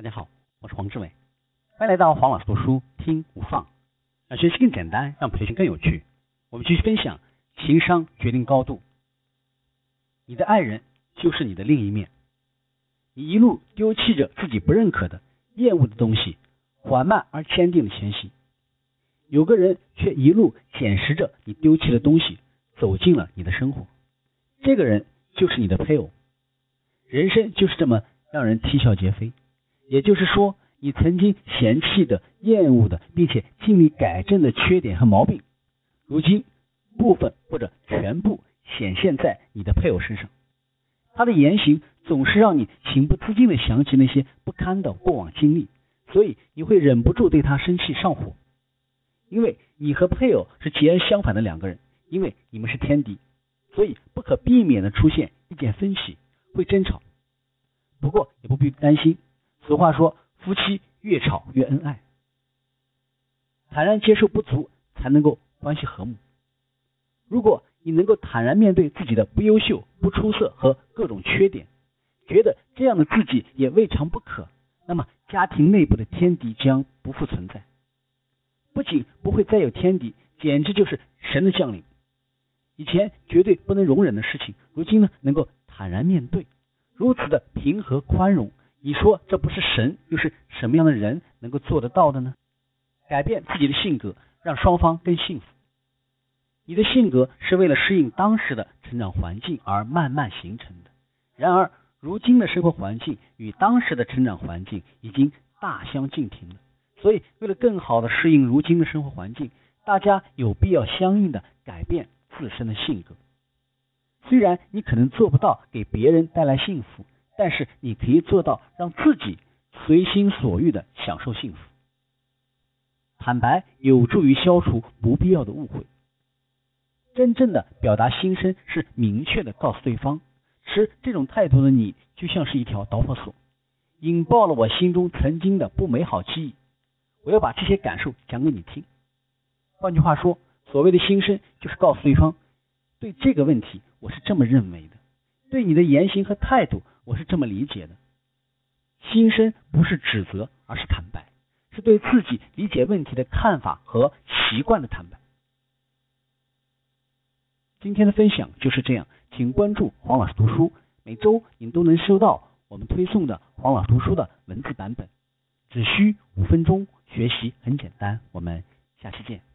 大家好，我是黄志伟，欢迎来到黄老师读书听无放，让学习更简单，让培训更有趣。我们继续分享，情商决定高度。你的爱人就是你的另一面，你一路丢弃着自己不认可的、厌恶的东西，缓慢而坚定的前行。有个人却一路捡拾着你丢弃的东西，走进了你的生活。这个人就是你的配偶。人生就是这么让人啼笑皆非。也就是说，你曾经嫌弃的、厌恶的，并且尽力改正的缺点和毛病，如今部分或者全部显现在你的配偶身上。他的言行总是让你情不自禁的想起那些不堪的过往经历，所以你会忍不住对他生气上火。因为你和配偶是截然相反的两个人，因为你们是天敌，所以不可避免的出现意见分歧，会争吵。不过也不必担心。俗话说，夫妻越吵越恩爱。坦然接受不足，才能够关系和睦。如果你能够坦然面对自己的不优秀、不出色和各种缺点，觉得这样的自己也未尝不可，那么家庭内部的天敌将不复存在。不仅不会再有天敌，简直就是神的降临。以前绝对不能容忍的事情，如今呢能够坦然面对，如此的平和宽容。你说这不是神，又是什么样的人能够做得到的呢？改变自己的性格，让双方更幸福。你的性格是为了适应当时的成长环境而慢慢形成的。然而，如今的生活环境与当时的成长环境已经大相径庭了。所以，为了更好的适应如今的生活环境，大家有必要相应的改变自身的性格。虽然你可能做不到给别人带来幸福。但是你可以做到让自己随心所欲的享受幸福。坦白有助于消除不必要的误会。真正的表达心声是明确的告诉对方，持这种态度的你就像是一条导火索，引爆了我心中曾经的不美好记忆。我要把这些感受讲给你听。换句话说，所谓的心声就是告诉对方，对这个问题我是这么认为的，对你的言行和态度。我是这么理解的，心声不是指责，而是坦白，是对自己理解问题的看法和习惯的坦白。今天的分享就是这样，请关注黄老师读书，每周您都能收到我们推送的黄老师读书的文字版本，只需五分钟，学习很简单。我们下期见。